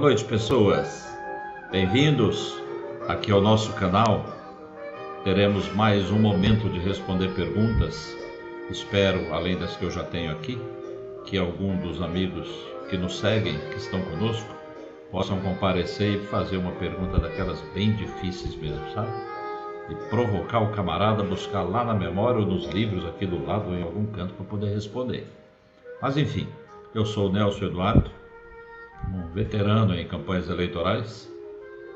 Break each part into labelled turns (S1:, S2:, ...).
S1: Noite, pessoas. Bem-vindos aqui ao nosso canal. Teremos mais um momento de responder perguntas. Espero, além das que eu já tenho aqui, que algum dos amigos que nos seguem, que estão conosco, possam comparecer e fazer uma pergunta daquelas bem difíceis mesmo, sabe? E provocar o camarada a buscar lá na memória ou nos livros aqui do lado ou em algum canto para poder responder. Mas enfim, eu sou o Nelson Eduardo, um veterano em campanhas eleitorais,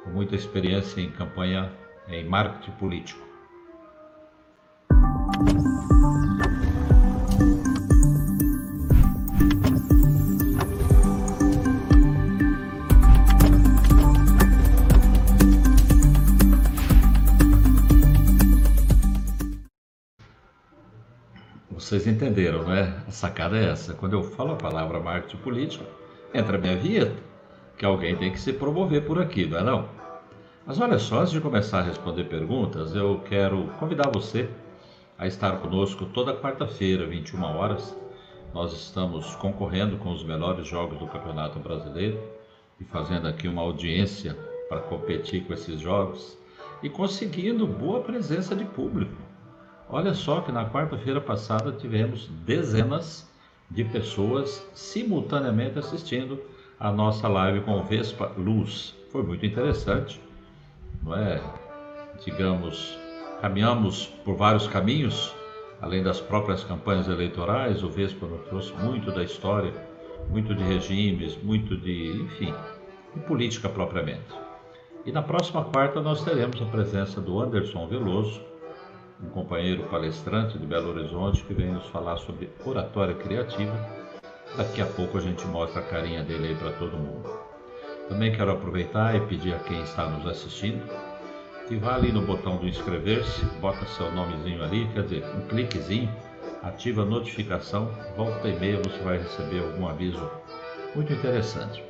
S1: com muita experiência em campanha em marketing político. Vocês entenderam, né? A sacada é essa. Quando eu falo a palavra marketing político, entra a minha vinheta, que alguém tem que se promover por aqui, não é não? Mas olha só, antes de começar a responder perguntas, eu quero convidar você a estar conosco toda quarta-feira, 21 horas. Nós estamos concorrendo com os melhores jogos do Campeonato Brasileiro e fazendo aqui uma audiência para competir com esses jogos e conseguindo boa presença de público. Olha só que na quarta-feira passada tivemos dezenas de pessoas simultaneamente assistindo a nossa live com Vespa Luz. Foi muito interessante, não é? Digamos, caminhamos por vários caminhos, além das próprias campanhas eleitorais. O Vespa nos trouxe muito da história, muito de regimes, muito de, enfim, de política propriamente. E na próxima quarta nós teremos a presença do Anderson Veloso, um companheiro palestrante de Belo Horizonte que vem nos falar sobre oratória criativa. Daqui a pouco a gente mostra a carinha dele aí para todo mundo. Também quero aproveitar e pedir a quem está nos assistindo que vá ali no botão do inscrever-se, bota seu nomezinho ali, quer dizer, um cliquezinho, ativa a notificação, volta e-mail, você vai receber algum aviso muito interessante.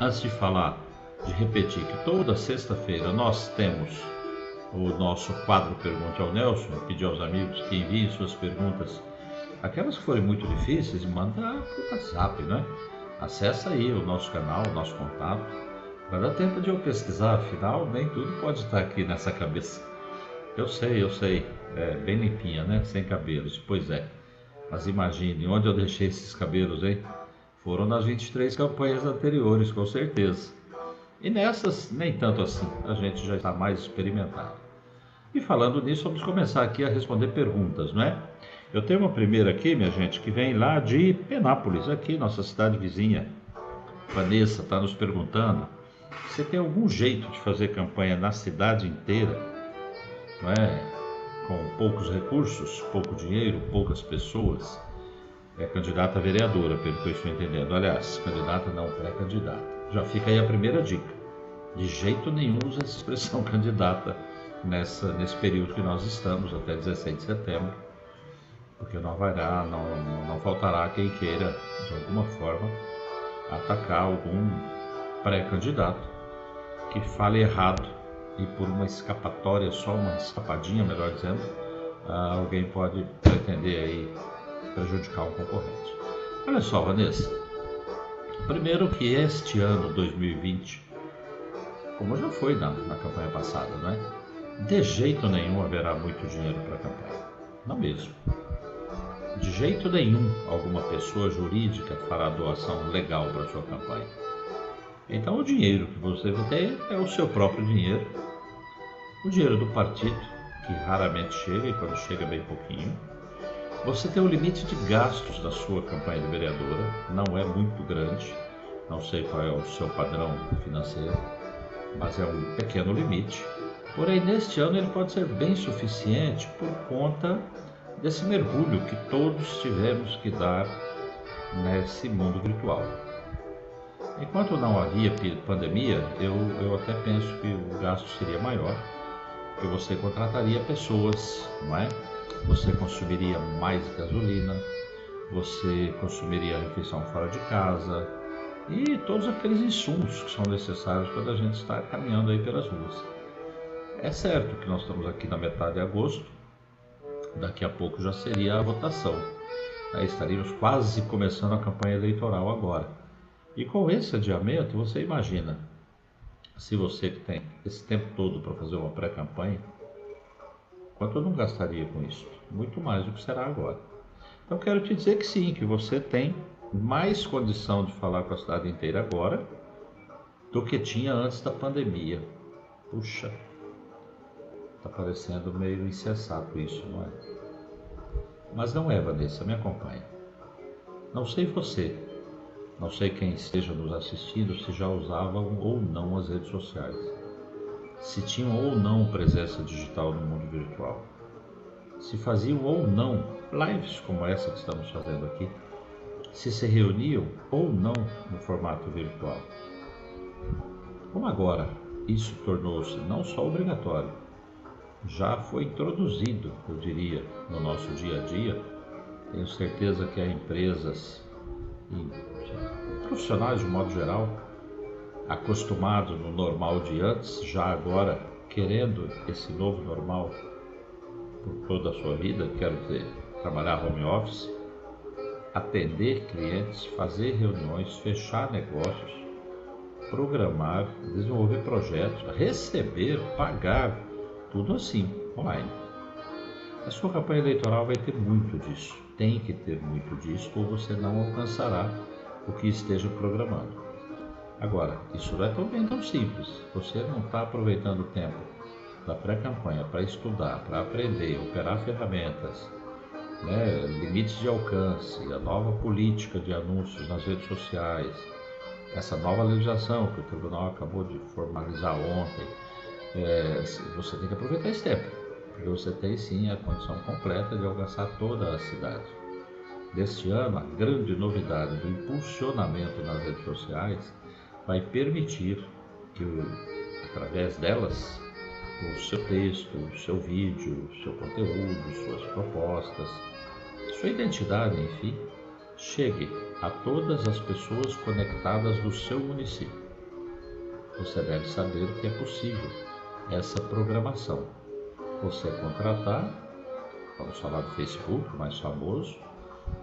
S1: Antes de falar, de repetir que toda sexta-feira nós temos o nosso quadro Pergunte ao Nelson, pedir aos amigos que enviem suas perguntas, aquelas que forem muito difíceis, manda por WhatsApp, né? Acesse aí o nosso canal, o nosso contato. Vai dar tempo de eu pesquisar, afinal, nem tudo pode estar aqui nessa cabeça. Eu sei, eu sei, é bem limpinha, né? Sem cabelos, pois é. Mas imagine, onde eu deixei esses cabelos, hein? Foram nas 23 campanhas anteriores, com certeza. E nessas, nem tanto assim, a gente já está mais experimentado. E falando nisso, vamos começar aqui a responder perguntas, não é? Eu tenho uma primeira aqui, minha gente, que vem lá de Penápolis, aqui, nossa cidade vizinha. Vanessa está nos perguntando: você tem algum jeito de fazer campanha na cidade inteira, não é? Com poucos recursos, pouco dinheiro, poucas pessoas? É candidata a vereadora, pelo que eu estou entendendo. Aliás, candidata não pré-candidata. Já fica aí a primeira dica. De jeito nenhum usa essa expressão candidata nessa, nesse período que nós estamos, até 16 de setembro, porque não haverá, não, não faltará quem queira, de alguma forma, atacar algum pré-candidato que fale errado e por uma escapatória, só uma escapadinha, melhor dizendo, alguém pode pretender aí prejudicar um concorrente. Olha só, Vanessa, Primeiro que este ano 2020, como já foi na, na campanha passada, não é? De jeito nenhum haverá muito dinheiro para a campanha. Não mesmo. De jeito nenhum alguma pessoa jurídica fará doação legal para sua campanha. Então o dinheiro que você vai ter é o seu próprio dinheiro, o dinheiro do partido, que raramente chega e quando chega bem pouquinho, você tem um limite de gastos da sua campanha de vereadora, não é muito grande, não sei qual é o seu padrão financeiro, mas é um pequeno limite. Porém, neste ano ele pode ser bem suficiente por conta desse mergulho que todos tivemos que dar nesse mundo virtual. Enquanto não havia pandemia, eu, eu até penso que o gasto seria maior, porque você contrataria pessoas, não é? Você consumiria mais gasolina, você consumiria refeição fora de casa e todos aqueles insumos que são necessários quando a gente está caminhando aí pelas ruas. É certo que nós estamos aqui na metade de agosto, daqui a pouco já seria a votação. Aí estaríamos quase começando a campanha eleitoral agora. E com esse adiamento, você imagina, se você tem esse tempo todo para fazer uma pré-campanha, quanto eu não gastaria com isso? Muito mais do que será agora. Então quero te dizer que sim, que você tem mais condição de falar com a cidade inteira agora do que tinha antes da pandemia. Puxa, tá parecendo meio insensato isso, não é? Mas não é, Vanessa, me acompanha. Não sei você, não sei quem esteja nos assistindo se já usavam ou não as redes sociais, se tinham ou não presença digital no mundo virtual, se faziam ou não lives como essa que estamos fazendo aqui, se se reuniam ou não no formato virtual. Como agora isso tornou-se não só obrigatório, já foi introduzido, eu diria, no nosso dia a dia, tenho certeza que há empresas e profissionais de modo geral acostumados no normal de antes, já agora querendo esse novo normal por toda a sua vida, quero dizer, trabalhar home office, atender clientes, fazer reuniões, fechar negócios, programar, desenvolver projetos, receber, pagar, tudo assim, online. A sua campanha eleitoral vai ter muito disso, tem que ter muito disso, ou você não alcançará o que esteja programando. Agora, isso não é tão bem tão simples. Você não está aproveitando o tempo da pré-campanha para estudar, para aprender, operar ferramentas, né, limites de alcance, a nova política de anúncios nas redes sociais, essa nova legislação que o tribunal acabou de formalizar ontem, é, você tem que aproveitar esse tempo, porque você tem sim a condição completa de alcançar toda a cidade. Deste ano, a grande novidade do impulsionamento nas redes sociais vai permitir que, através delas, o seu texto, o seu vídeo, o seu conteúdo, suas propostas, sua identidade, enfim, chegue a todas as pessoas conectadas do seu município. Você deve saber que é possível essa programação. Você contratar, vamos falar do Facebook, mais famoso,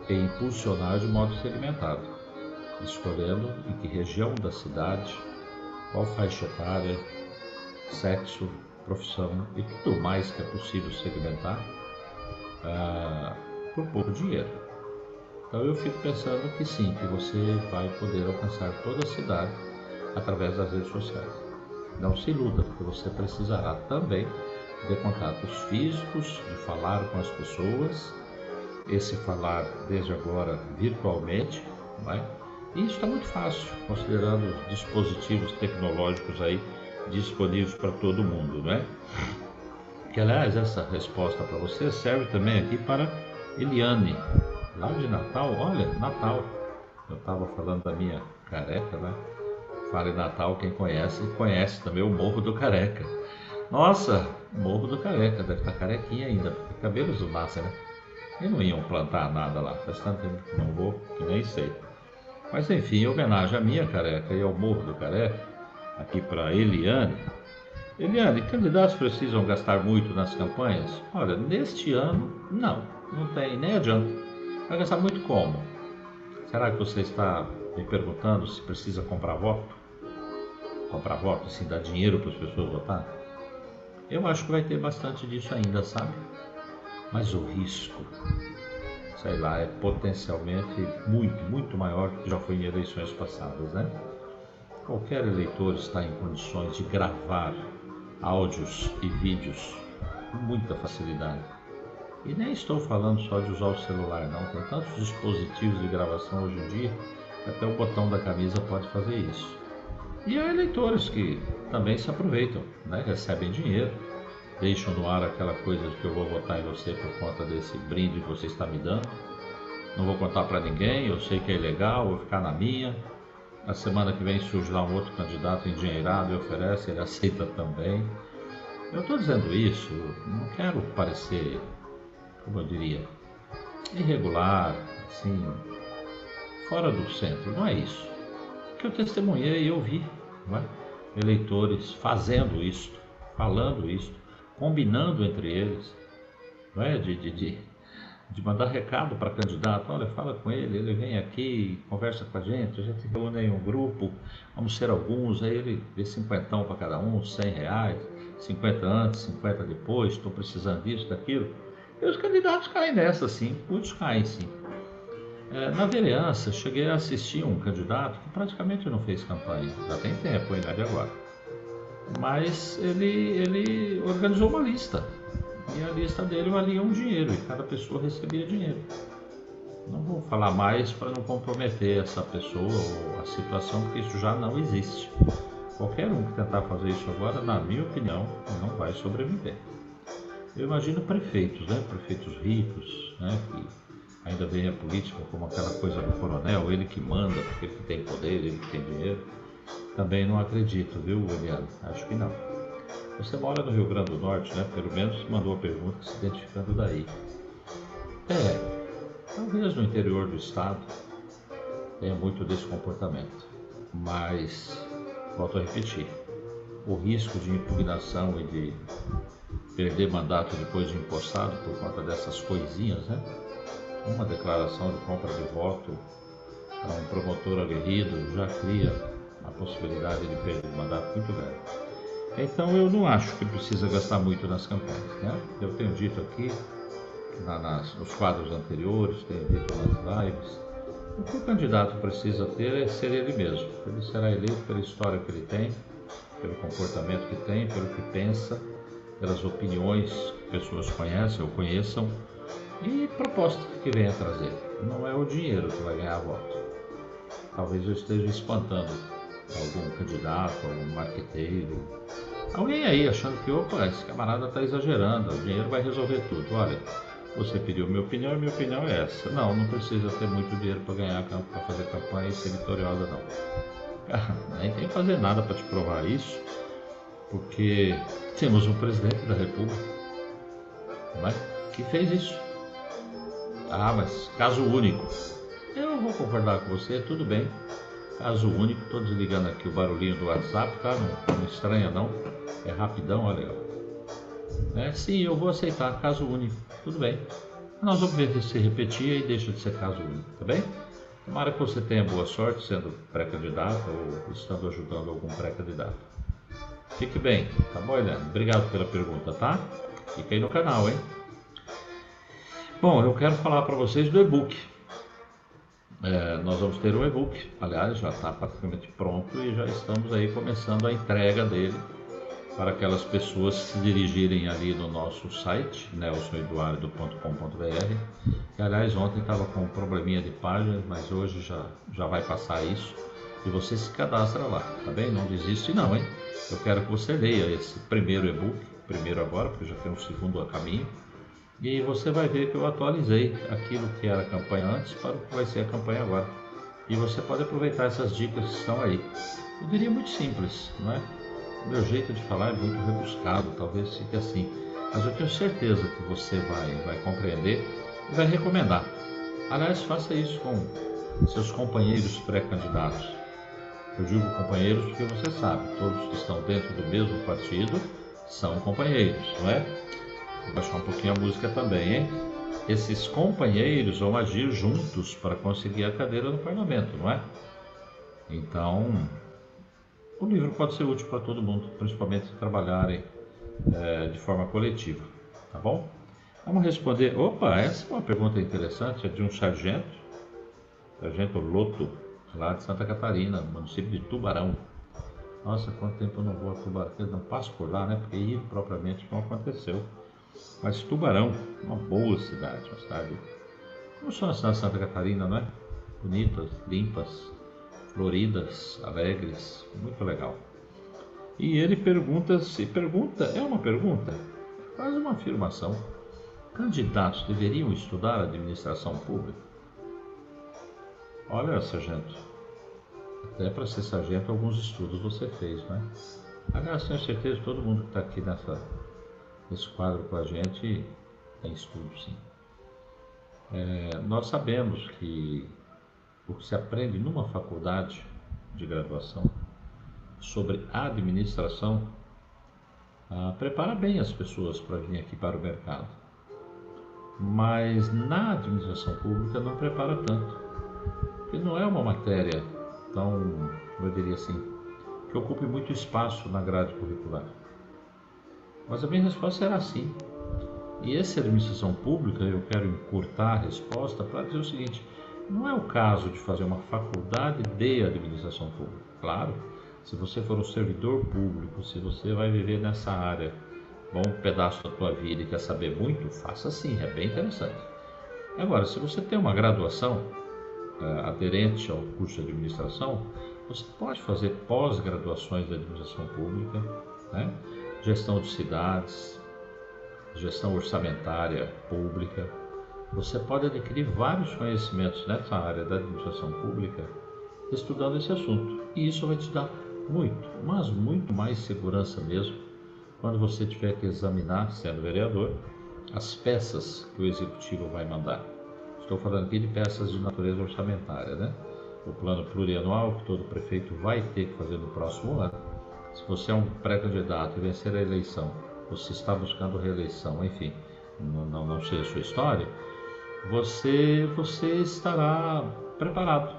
S1: e impulsionar de modo segmentado, escolhendo em que região da cidade, qual faixa etária, sexo, profissão e tudo mais que é possível segmentar ah, por pouco dinheiro. Então eu fico pensando que sim, que você vai poder alcançar toda a cidade através das redes sociais. Não se iluda, porque você precisará também de contatos físicos, de falar com as pessoas, esse falar desde agora virtualmente, vai? É? E isso está muito fácil, considerando os dispositivos tecnológicos aí disponíveis para todo mundo, não é? Que aliás, essa resposta para você serve também aqui para Eliane, lá de Natal, olha, Natal. Eu estava falando da minha careca, né? Fala em Natal, quem conhece, conhece também o Morro do Careca. Nossa, Morro do Careca, deve estar tá carequinha ainda, porque cabelos do massa, né? E não iam plantar nada lá, faz tanto tempo que não vou, que nem sei. Mas enfim, em homenagem à minha careca e ao Morro do Careca, aqui para Eliane. Eliane, candidatos precisam gastar muito nas campanhas? Olha, neste ano, não, não tem, nem adianta. Vai gastar muito como? Será que você está me perguntando se precisa comprar voto? Comprar voto, assim, dar dinheiro para as pessoas votar? Eu acho que vai ter bastante disso ainda, sabe? Mas o risco, sei lá, é potencialmente muito, muito maior do que já foi em eleições passadas, né? Qualquer eleitor está em condições de gravar áudios e vídeos com muita facilidade. E nem estou falando só de usar o celular, não. Tem tantos dispositivos de gravação hoje em dia que até o botão da camisa pode fazer isso. E há eleitores que também se aproveitam, né? recebem dinheiro, deixam no ar aquela coisa de que eu vou votar em você por conta desse brinde que você está me dando. Não vou contar para ninguém, eu sei que é ilegal, vou ficar na minha. Na semana que vem surge lá um outro candidato endinheirado e oferece, ele aceita também. Eu estou dizendo isso, não quero parecer, como eu diria, irregular, assim, fora do centro, não é isso. Que eu testemunhei e eu vi é? eleitores fazendo isto, falando isto, combinando entre eles, é? de, de, de de mandar recado para candidato, olha, fala com ele, ele vem aqui, conversa com a gente, a gente reúne em um grupo, vamos ser alguns, aí ele vê cinquentão para cada um, cem reais, 50 antes, 50 depois, estou precisando disso, daquilo. E os candidatos caem nessa, sim, muitos caem sim. É, na vereança, cheguei a assistir um candidato que praticamente não fez campanha, já tem tempo, a idade agora. Mas ele, ele organizou uma lista e a lista dele valia um dinheiro e cada pessoa recebia dinheiro. Não vou falar mais para não comprometer essa pessoa ou a situação, porque isso já não existe. Qualquer um que tentar fazer isso agora, na minha opinião, não vai sobreviver. Eu imagino prefeitos, né? prefeitos ricos, né? que ainda veem a política como aquela coisa do coronel, ele que manda, porque ele que tem poder, ele que tem dinheiro. Também não acredito, viu, Eliane? Acho que não. Você mora no Rio Grande do Norte, né? Pelo menos mandou a pergunta se identificando daí. É, talvez no interior do estado tenha muito desse comportamento, mas volto a repetir, o risco de impugnação e de perder mandato depois de impostado por conta dessas coisinhas, né? Uma declaração de compra de voto para um promotor aguerrido já cria a possibilidade de perder mandato muito grande. Então eu não acho que precisa gastar muito nas campanhas. Né? Eu tenho dito aqui, na, nas, nos quadros anteriores, tenho dito nas lives, o que o candidato precisa ter é ser ele mesmo. Ele será eleito pela história que ele tem, pelo comportamento que tem, pelo que pensa, pelas opiniões que pessoas conhecem ou conheçam e proposta que venha trazer. Não é o dinheiro que vai ganhar voto. Talvez eu esteja espantando algum candidato, algum marqueteiro, alguém aí achando que, opa, esse camarada está exagerando, o dinheiro vai resolver tudo. Olha, você pediu minha opinião e minha opinião é essa. Não, não precisa ter muito dinheiro para ganhar, para fazer campanha e ser vitoriosa, não. Nem tem que fazer nada para te provar isso, porque temos um presidente da República não é? que fez isso. Ah, mas caso único. Eu vou concordar com você, tudo bem. Caso único, estou desligando aqui o barulhinho do WhatsApp, tá? Não, não estranha não. É rapidão, olha. É, sim, eu vou aceitar, caso único. Tudo bem. Nós vamos ver se repetir e deixa de ser caso único, tá bem? Tomara que você tenha boa sorte sendo pré-candidato ou estando ajudando algum pré-candidato. Fique bem, tá bom, Helena? Obrigado pela pergunta, tá? Fica aí no canal, hein? Bom, eu quero falar para vocês do e-book. É, nós vamos ter um e-book, aliás, já está praticamente pronto e já estamos aí começando a entrega dele para aquelas pessoas se dirigirem ali no nosso site, nelsoneduardo.com.br. E aliás, ontem estava com um probleminha de página, mas hoje já, já vai passar isso. E você se cadastra lá, tá bem? Não desiste não, hein? Eu quero que você leia esse primeiro e-book, primeiro agora, porque já tem um segundo a caminho e você vai ver que eu atualizei aquilo que era a campanha antes para o que vai ser a campanha agora. E você pode aproveitar essas dicas que estão aí. Eu diria muito simples, não é? O meu jeito de falar é muito rebuscado, talvez fique assim. Mas eu tenho certeza que você vai, vai compreender e vai recomendar. Aliás, faça isso com seus companheiros pré-candidatos. Eu digo companheiros porque você sabe, todos que estão dentro do mesmo partido são companheiros, não é? Vou baixar um pouquinho a música também, hein? Esses companheiros vão agir juntos para conseguir a cadeira no parlamento, não é? Então, o livro pode ser útil para todo mundo, principalmente se trabalharem é, de forma coletiva, tá bom? Vamos responder. Opa, essa é uma pergunta interessante, é de um sargento, sargento Loto, lá de Santa Catarina, município de Tubarão. Nossa, quanto tempo eu não vou a Tubarão, eu não passo por lá, né? Porque ir propriamente não aconteceu. Mas Tubarão, uma boa cidade, uma cidade. Como são as cidades de Santa Catarina, não é? Bonitas, limpas, floridas, alegres, muito legal. E ele pergunta se pergunta, é uma pergunta, faz uma afirmação. Candidatos deveriam estudar administração pública? Olha, sargento, até para ser sargento alguns estudos você fez, né? Aliás, tenho certeza que todo mundo que está aqui nessa esse quadro com a gente tem estudo, sim. É, nós sabemos que o que se aprende numa faculdade de graduação sobre administração ah, prepara bem as pessoas para vir aqui para o mercado. mas na administração pública não prepara tanto. Porque não é uma matéria tão, eu diria assim, que ocupe muito espaço na grade curricular. Mas a minha resposta era sim. E essa administração pública, eu quero encurtar a resposta para dizer o seguinte: não é o caso de fazer uma faculdade de administração pública. Claro, se você for um servidor público, se você vai viver nessa área bom pedaço da tua vida e quer saber muito, faça sim, é bem interessante. Agora, se você tem uma graduação é, aderente ao curso de administração, você pode fazer pós-graduações de administração pública, né? Gestão de cidades, gestão orçamentária pública. Você pode adquirir vários conhecimentos nessa área da administração pública estudando esse assunto. E isso vai te dar muito, mas muito mais segurança mesmo quando você tiver que examinar, sendo vereador, as peças que o executivo vai mandar. Estou falando aqui de peças de natureza orçamentária, né? O plano plurianual que todo prefeito vai ter que fazer no próximo ano. Se você é um pré-candidato e vencer a eleição, você está buscando reeleição, enfim, não, não, não sei a sua história, você, você estará preparado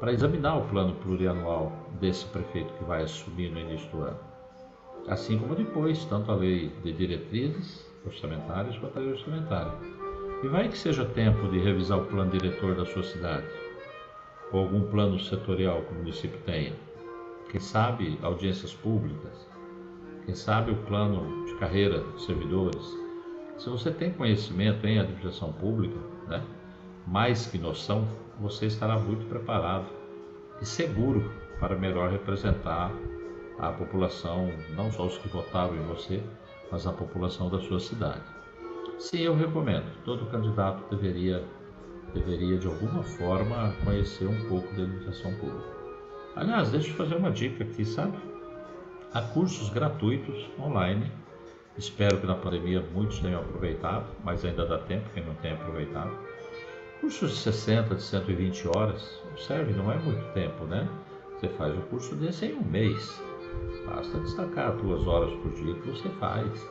S1: para examinar o plano plurianual desse prefeito que vai assumir no início do ano. Assim como depois, tanto a lei de diretrizes orçamentárias quanto a lei orçamentária. E vai que seja tempo de revisar o plano diretor da sua cidade, ou algum plano setorial que o município tenha. Quem sabe audiências públicas, quem sabe o plano de carreira de servidores. Se você tem conhecimento em administração pública, né, mais que noção, você estará muito preparado e seguro para melhor representar a população, não só os que votaram em você, mas a população da sua cidade. Sim, eu recomendo. Todo candidato deveria, deveria de alguma forma conhecer um pouco da educação pública. Aliás, deixa eu fazer uma dica aqui, sabe? Há cursos gratuitos online. Espero que na pandemia muitos tenham aproveitado, mas ainda dá tempo quem não tem aproveitado Cursos de 60, de 120 horas, serve, não é muito tempo, né? Você faz o curso desse em um mês. Basta destacar duas horas por dia que você faz.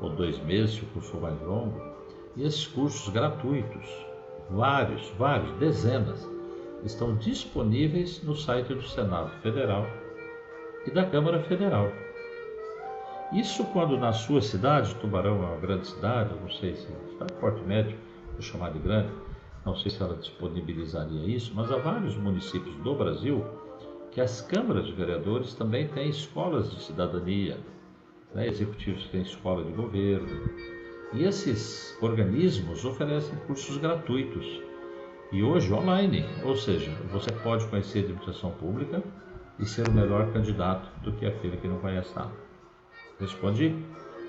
S1: Ou dois meses, se o curso for mais longo. E esses cursos gratuitos, vários, vários, dezenas, estão disponíveis no site do Senado Federal e da Câmara Federal. Isso quando na sua cidade, Tubarão é uma grande cidade, não sei se está Porto Médio, vou chamar de grande, não sei se ela disponibilizaria isso, mas há vários municípios do Brasil que as câmaras de vereadores também têm escolas de cidadania, né? executivos têm escola de governo. E esses organismos oferecem cursos gratuitos e hoje online, ou seja, você pode conhecer a administração pública e ser o melhor candidato do que aquele que não conhece nada. Respondi?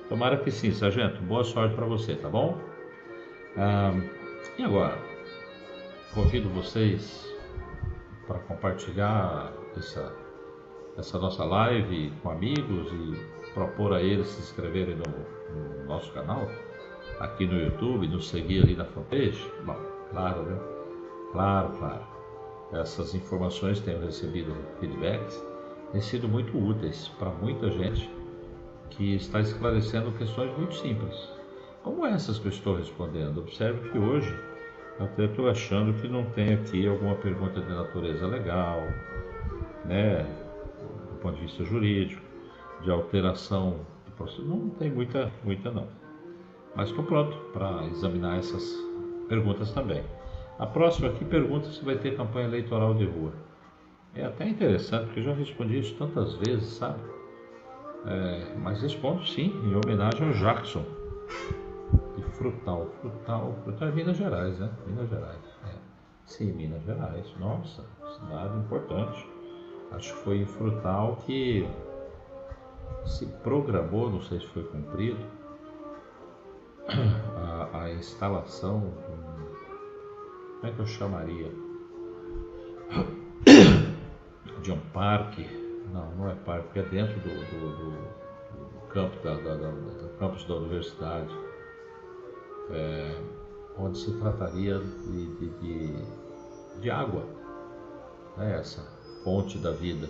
S1: Tomara que sim, sargento. Boa sorte para você, tá bom? Ah, e agora? Convido vocês para compartilhar essa, essa nossa live com amigos e propor a eles se inscreverem no, no nosso canal, aqui no YouTube, nos seguir ali na fanpage. Bom, claro, né? Claro, claro. Essas informações tenho recebido feedbacks, têm sido muito úteis para muita gente que está esclarecendo questões muito simples, como essas que eu estou respondendo. Observe que hoje até estou achando que não tem aqui alguma pergunta de natureza legal, né, do ponto de vista jurídico, de alteração do processo. Não tem muita, muita não. Mas estou pronto para examinar essas perguntas também. A próxima aqui pergunta se vai ter campanha eleitoral de rua. É até interessante, porque eu já respondi isso tantas vezes, sabe? É, mas respondo sim, em homenagem ao Jackson de Frutal. Frutal, Frutal é Minas Gerais, né? Minas Gerais. É. Sim, Minas Gerais. Nossa, cidade importante. Acho que foi em Frutal que se programou, não sei se foi cumprido, a, a instalação como é que eu chamaria? De um parque. Não, não é parque, é dentro do, do, do, do campo da, da, da, do campus da universidade é, onde se trataria de, de, de, de água, né, essa fonte da vida.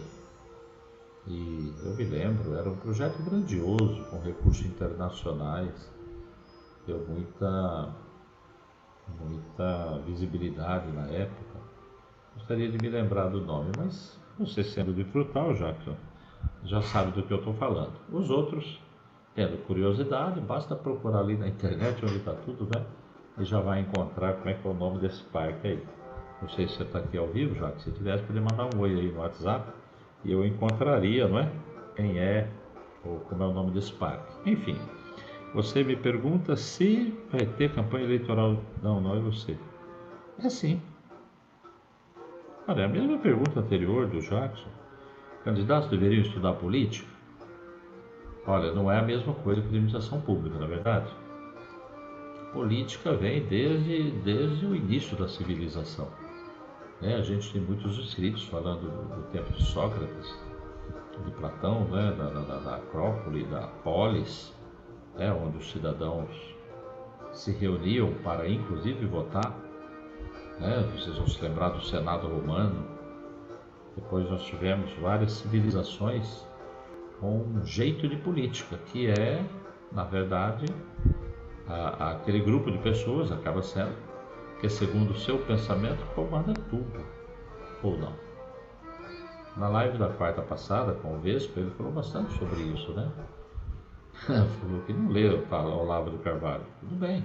S1: E eu me lembro, era um projeto grandioso, com recursos internacionais, deu muita, muita visibilidade na época. Gostaria de me lembrar do nome, mas você sendo de frutal, Jackson, já sabe do que eu estou falando. Os outros, tendo curiosidade, basta procurar ali na internet onde está tudo, né? E já vai encontrar como é que é o nome desse parque aí. Não sei se você está aqui ao vivo, já que se tivesse, poderia mandar um oi aí no WhatsApp e eu encontraria, não é? Quem é ou como é o nome desse parque. Enfim, você me pergunta se vai ter campanha eleitoral. Não, não é você. É sim. Olha, a mesma pergunta anterior do Jackson. Candidatos deveriam estudar política? Olha, não é a mesma coisa que administração pública, na é verdade. Política vem desde, desde o início da civilização. Né? A gente tem muitos escritos falando do, tempo de Sócrates, de Platão, né? da, da, da Acrópole, da Polis, né? onde os cidadãos se reuniam para inclusive votar. Né? Vocês vão se lembrar do Senado Romano. Depois nós tivemos várias civilizações com um jeito de política, que é, na verdade, a, aquele grupo de pessoas acaba sendo que, segundo o seu pensamento, comanda tudo, ou não. Na live da quarta passada com o Vespa, ele falou bastante sobre isso, né? falou que não leu tá, Olavo de Carvalho. Tudo bem.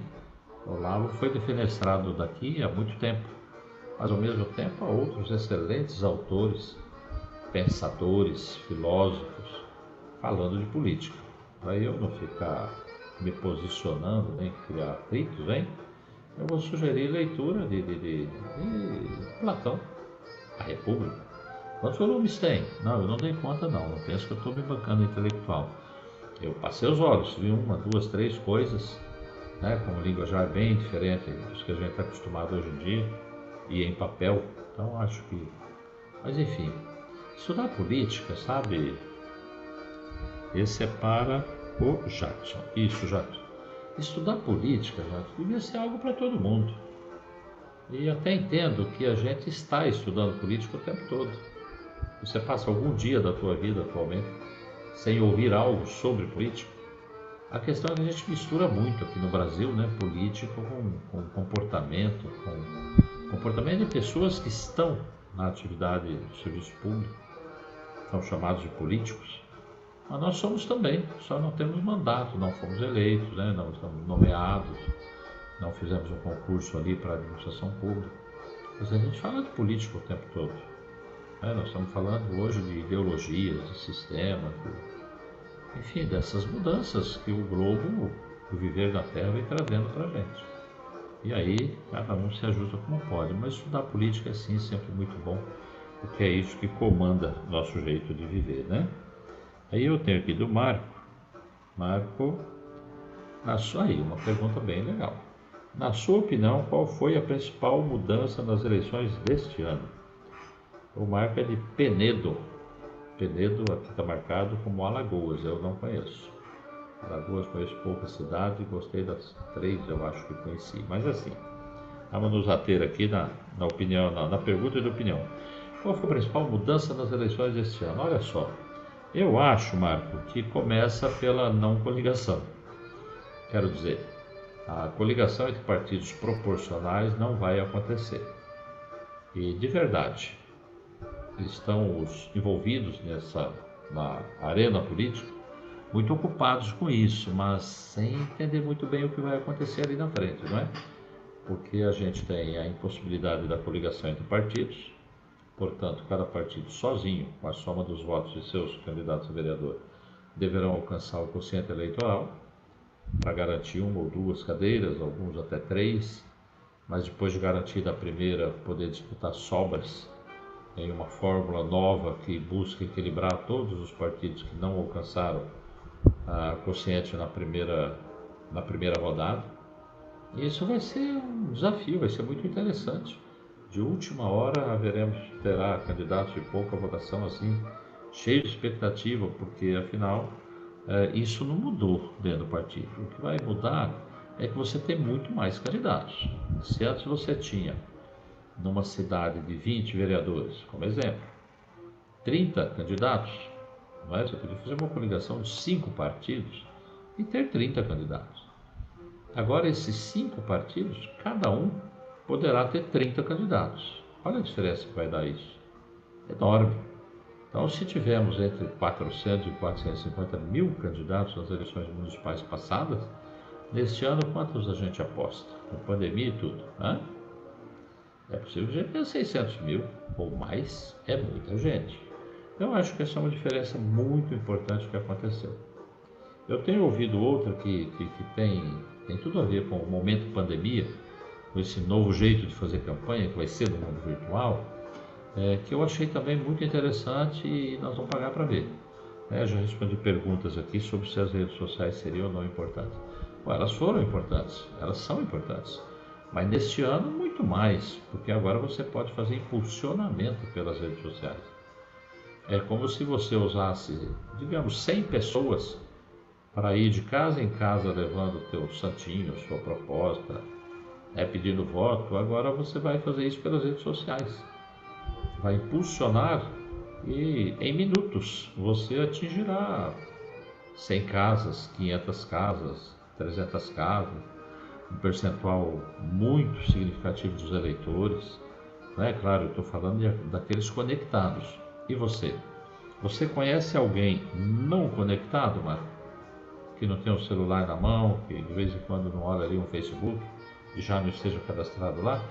S1: Olavo foi defenestrado daqui há muito tempo, mas ao mesmo tempo há outros excelentes autores, pensadores, filósofos, falando de política. Para eu não ficar me posicionando, nem criar atritos, hein? eu vou sugerir leitura de, de, de, de Platão, a República. Quantos volumes tem? Não, eu não dei conta não, não penso que eu estou me bancando intelectual. Eu passei os olhos, vi uma, duas, três coisas, né, com língua já bem diferente dos que a gente está acostumado hoje em dia, e em papel, então acho que... Mas enfim, estudar política, sabe, esse é para o Jackson. Isso, Jackson. Estudar política, Jackson, devia ser algo para todo mundo. E até entendo que a gente está estudando política o tempo todo. Você passa algum dia da tua vida atualmente sem ouvir algo sobre política? A questão é que a gente mistura muito aqui no Brasil, né, política com, com comportamento, com comportamento de pessoas que estão na atividade do serviço público, são chamados de políticos. Mas nós somos também, só não temos mandato, não fomos eleitos, né? não estamos nomeados, não fizemos um concurso ali para a administração pública. Mas a gente fala de política o tempo todo. Né? Nós estamos falando hoje de ideologias, de sistemas, de, enfim, dessas mudanças que o globo, o viver da Terra, vem trazendo para a gente. E aí, cada um se ajusta como pode. Mas estudar política é sim sempre muito bom, porque é isso que comanda nosso jeito de viver, né? Aí eu tenho aqui do Marco. Marco, na sua, aí, uma pergunta bem legal. Na sua opinião, qual foi a principal mudança nas eleições deste ano? O Marco é de Penedo. Penedo está marcado como Alagoas, eu não conheço. Alagoas conheço pouca cidade, gostei das três, eu acho que conheci. Mas assim, vamos nos ater aqui na, na opinião, na, na pergunta de opinião. Qual foi a principal mudança nas eleições deste ano? Olha só, eu acho, Marco, que começa pela não coligação. Quero dizer, a coligação entre partidos proporcionais não vai acontecer. E de verdade, estão os envolvidos nessa na arena política muito ocupados com isso, mas sem entender muito bem o que vai acontecer ali na frente, não é? Porque a gente tem a impossibilidade da coligação entre partidos, Portanto, cada partido sozinho, com a soma dos votos de seus candidatos a vereador, deverão alcançar o quociente eleitoral para garantir uma ou duas cadeiras, alguns até três, mas depois de garantida a primeira, poder disputar sobras em uma fórmula nova que busca equilibrar todos os partidos que não alcançaram a quociente na primeira, na primeira rodada. E isso vai ser um desafio, vai ser muito interessante de última hora haveremos, terá candidatos de pouca votação assim, cheio de expectativa, porque afinal é, isso não mudou dentro do partido. O que vai mudar é que você tem muito mais candidatos. Se antes você tinha numa cidade de 20 vereadores, como exemplo, 30 candidatos, não é? você podia fazer uma coligação de cinco partidos e ter 30 candidatos. Agora, esses cinco partidos, cada um poderá ter 30 candidatos. Olha a diferença que vai dar isso. Enorme. Então, se tivermos entre 400 e 450 mil candidatos nas eleições municipais passadas, neste ano quantos a gente aposta? Com pandemia e tudo. Né? É possível que tenha 600 mil ou mais, é muita gente. Eu acho que essa é uma diferença muito importante que aconteceu. Eu tenho ouvido outra que, que, que tem, tem tudo a ver com o momento pandemia, com esse novo jeito de fazer campanha, que vai ser no mundo virtual, é, que eu achei também muito interessante e nós vamos pagar para ver. É, já respondi perguntas aqui sobre se as redes sociais seriam ou não importantes. Bom, elas foram importantes, elas são importantes, mas neste ano muito mais, porque agora você pode fazer impulsionamento pelas redes sociais. É como se você usasse, digamos, 100 pessoas para ir de casa em casa levando o teu santinho, sua proposta, é pedindo voto. Agora você vai fazer isso pelas redes sociais. Vai impulsionar e em minutos você atingirá 100 casas, 500 casas, 300 casas, um percentual muito significativo dos eleitores. Não é claro, eu estou falando de, daqueles conectados. E você? Você conhece alguém não conectado, Marco? Que não tem um celular na mão, que de vez em quando não olha ali um Facebook e já não esteja cadastrado lá?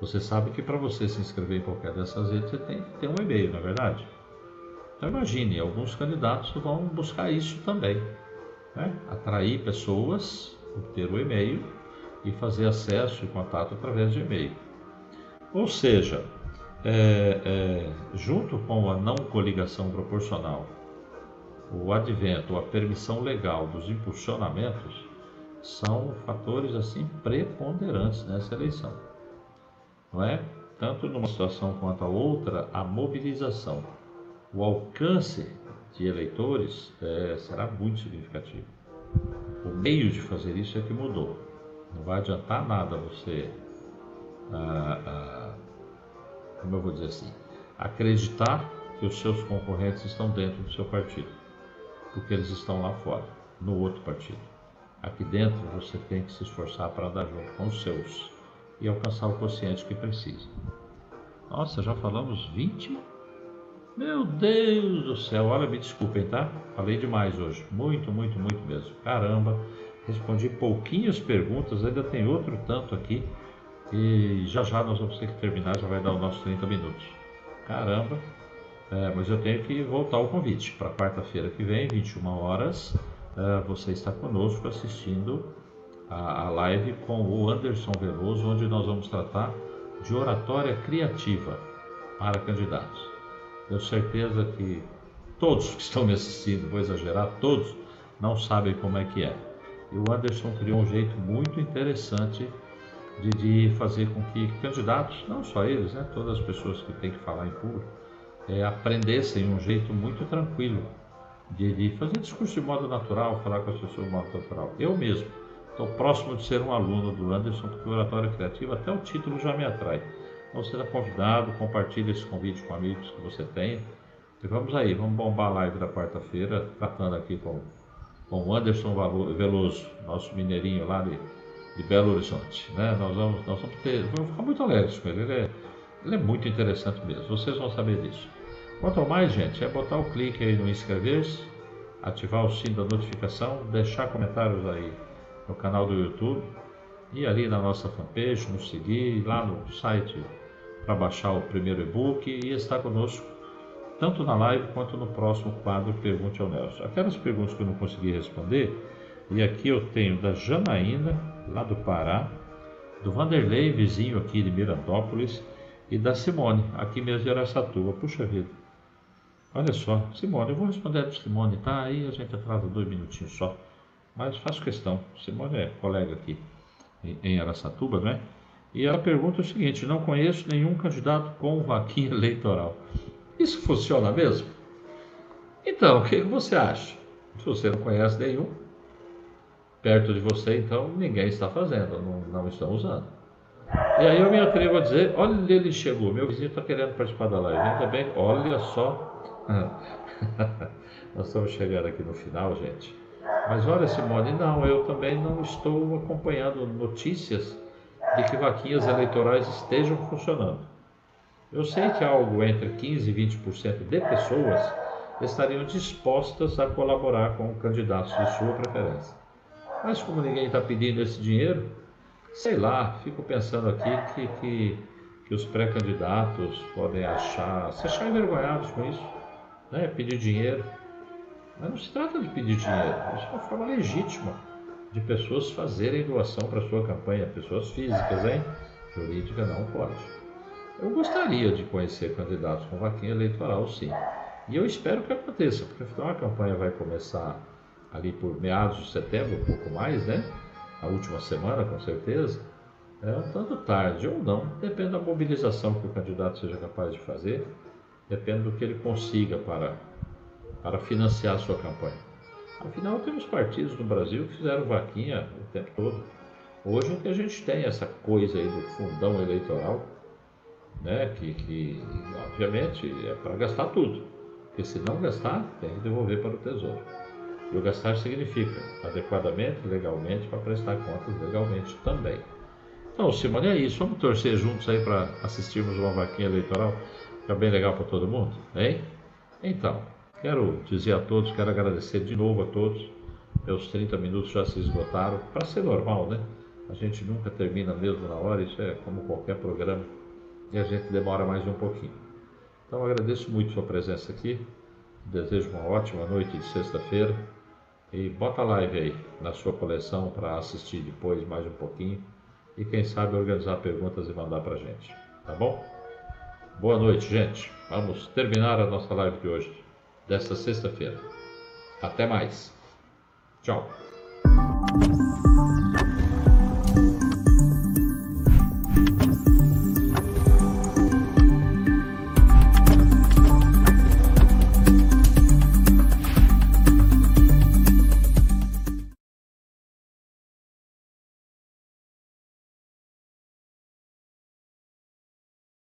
S1: Você sabe que para você se inscrever em qualquer dessas redes você tem que ter um e-mail, não é verdade? Então imagine, alguns candidatos vão buscar isso também. Né? Atrair pessoas, obter o e-mail e fazer acesso e contato através de e-mail. Ou seja, é, é, junto com a não coligação proporcional, o advento, a permissão legal dos impulsionamentos são fatores assim preponderantes nessa eleição. Não é? Tanto numa situação quanto a outra, a mobilização, o alcance de eleitores é, será muito significativo. Meio de fazer isso é que mudou. Não vai adiantar nada você ah, ah, como eu vou dizer assim, acreditar que os seus concorrentes estão dentro do seu partido, porque eles estão lá fora, no outro partido. Aqui dentro você tem que se esforçar para andar junto com os seus e alcançar o quociente que precisa. Nossa, já falamos 20? Meu Deus do céu, olha, me desculpem, tá? Falei demais hoje, muito, muito, muito mesmo. Caramba, respondi pouquinhas perguntas, ainda tem outro tanto aqui e já já nós vamos ter que terminar, já vai dar os nossos 30 minutos. Caramba! É, mas eu tenho que voltar ao convite para quarta-feira que vem, 21 horas. É, você está conosco assistindo a, a live com o Anderson Veloso, onde nós vamos tratar de oratória criativa para candidatos. Tenho certeza que todos que estão me assistindo, vou exagerar, todos não sabem como é que é. E o Anderson criou um jeito muito interessante de, de fazer com que candidatos, não só eles, né, todas as pessoas que têm que falar em público, é, aprendessem um jeito muito tranquilo de, de, fazer discurso de modo natural, falar com as pessoas de modo natural. Eu mesmo estou próximo de ser um aluno do Anderson, porque o Oratório Criativo, até o título já me atrai. Então, está convidado, compartilhe esse convite com amigos que você tenha. E vamos aí, vamos bombar a live da quarta-feira, tratando aqui com, com o Anderson Veloso, nosso mineirinho lá de de Belo Horizonte. Né? Nós, vamos, nós vamos, ter, vamos ficar muito alegres com ele. Ele é, ele é muito interessante mesmo. Vocês vão saber disso. Quanto ao mais, gente, é botar o clique aí no inscrever-se, ativar o sino da notificação, deixar comentários aí no canal do YouTube e ali na nossa fanpage, nos seguir, lá no site para baixar o primeiro e-book e estar conosco tanto na live quanto no próximo quadro Pergunte ao Nelson. Aquelas perguntas que eu não consegui responder, e aqui eu tenho da Janaína, lá do Pará, do Vanderlei, vizinho aqui de Mirandópolis, e da Simone, aqui mesmo de Aracatuba. Puxa vida. Olha só, Simone, eu vou responder a Simone, tá? Aí a gente atrasa dois minutinhos só. Mas faço questão. Simone é colega aqui em Aracatuba, né? E ela pergunta o seguinte: não conheço nenhum candidato com vaquinha eleitoral. Isso funciona mesmo? Então, o que você acha? Se você não conhece nenhum, perto de você, então ninguém está fazendo, não, não estão usando. E aí eu me atrevo a dizer, olha ele chegou, meu vizinho está querendo participar da live, ainda bem, olha só. Nós estamos chegando aqui no final, gente. Mas olha, Simone, não, eu também não estou acompanhando notícias de que vaquinhas eleitorais estejam funcionando. Eu sei que algo entre 15 e 20% de pessoas estariam dispostas a colaborar com candidatos de sua preferência. Mas como ninguém está pedindo esse dinheiro, sei lá, fico pensando aqui que, que, que os pré-candidatos podem achar, se achar envergonhados com isso, né? pedir dinheiro. Mas não se trata de pedir dinheiro, isso é uma forma legítima de pessoas fazerem doação para sua campanha, pessoas físicas, hein? Jurídica não pode. Eu gostaria de conhecer candidatos com vaquinha eleitoral, sim. E eu espero que aconteça, porque afinal a campanha vai começar ali por meados de setembro, um pouco mais, né? A última semana, com certeza. É tanto tarde ou não, depende da mobilização que o candidato seja capaz de fazer, depende do que ele consiga para, para financiar a sua campanha. Afinal, temos partidos no Brasil que fizeram vaquinha o tempo todo. Hoje o que a gente tem essa coisa aí do fundão eleitoral, né, que, que obviamente é para gastar tudo. Porque se não gastar, tem que devolver para o tesouro. E o gastar significa adequadamente, legalmente, para prestar contas legalmente também. Então, Simone, é isso. Vamos torcer juntos aí para assistirmos uma vaquinha eleitoral. Fica bem legal para todo mundo, hein? Então, quero dizer a todos, quero agradecer de novo a todos. Meus 30 minutos já se esgotaram, para ser normal, né? A gente nunca termina mesmo na hora, isso é como qualquer programa, e a gente demora mais um pouquinho. Então, agradeço muito sua presença aqui. Desejo uma ótima noite de sexta-feira. E bota a live aí na sua coleção para assistir depois mais um pouquinho. E quem sabe organizar perguntas e mandar para gente. Tá bom? Boa noite, gente. Vamos terminar a nossa live de hoje, desta sexta-feira. Até mais. Tchau.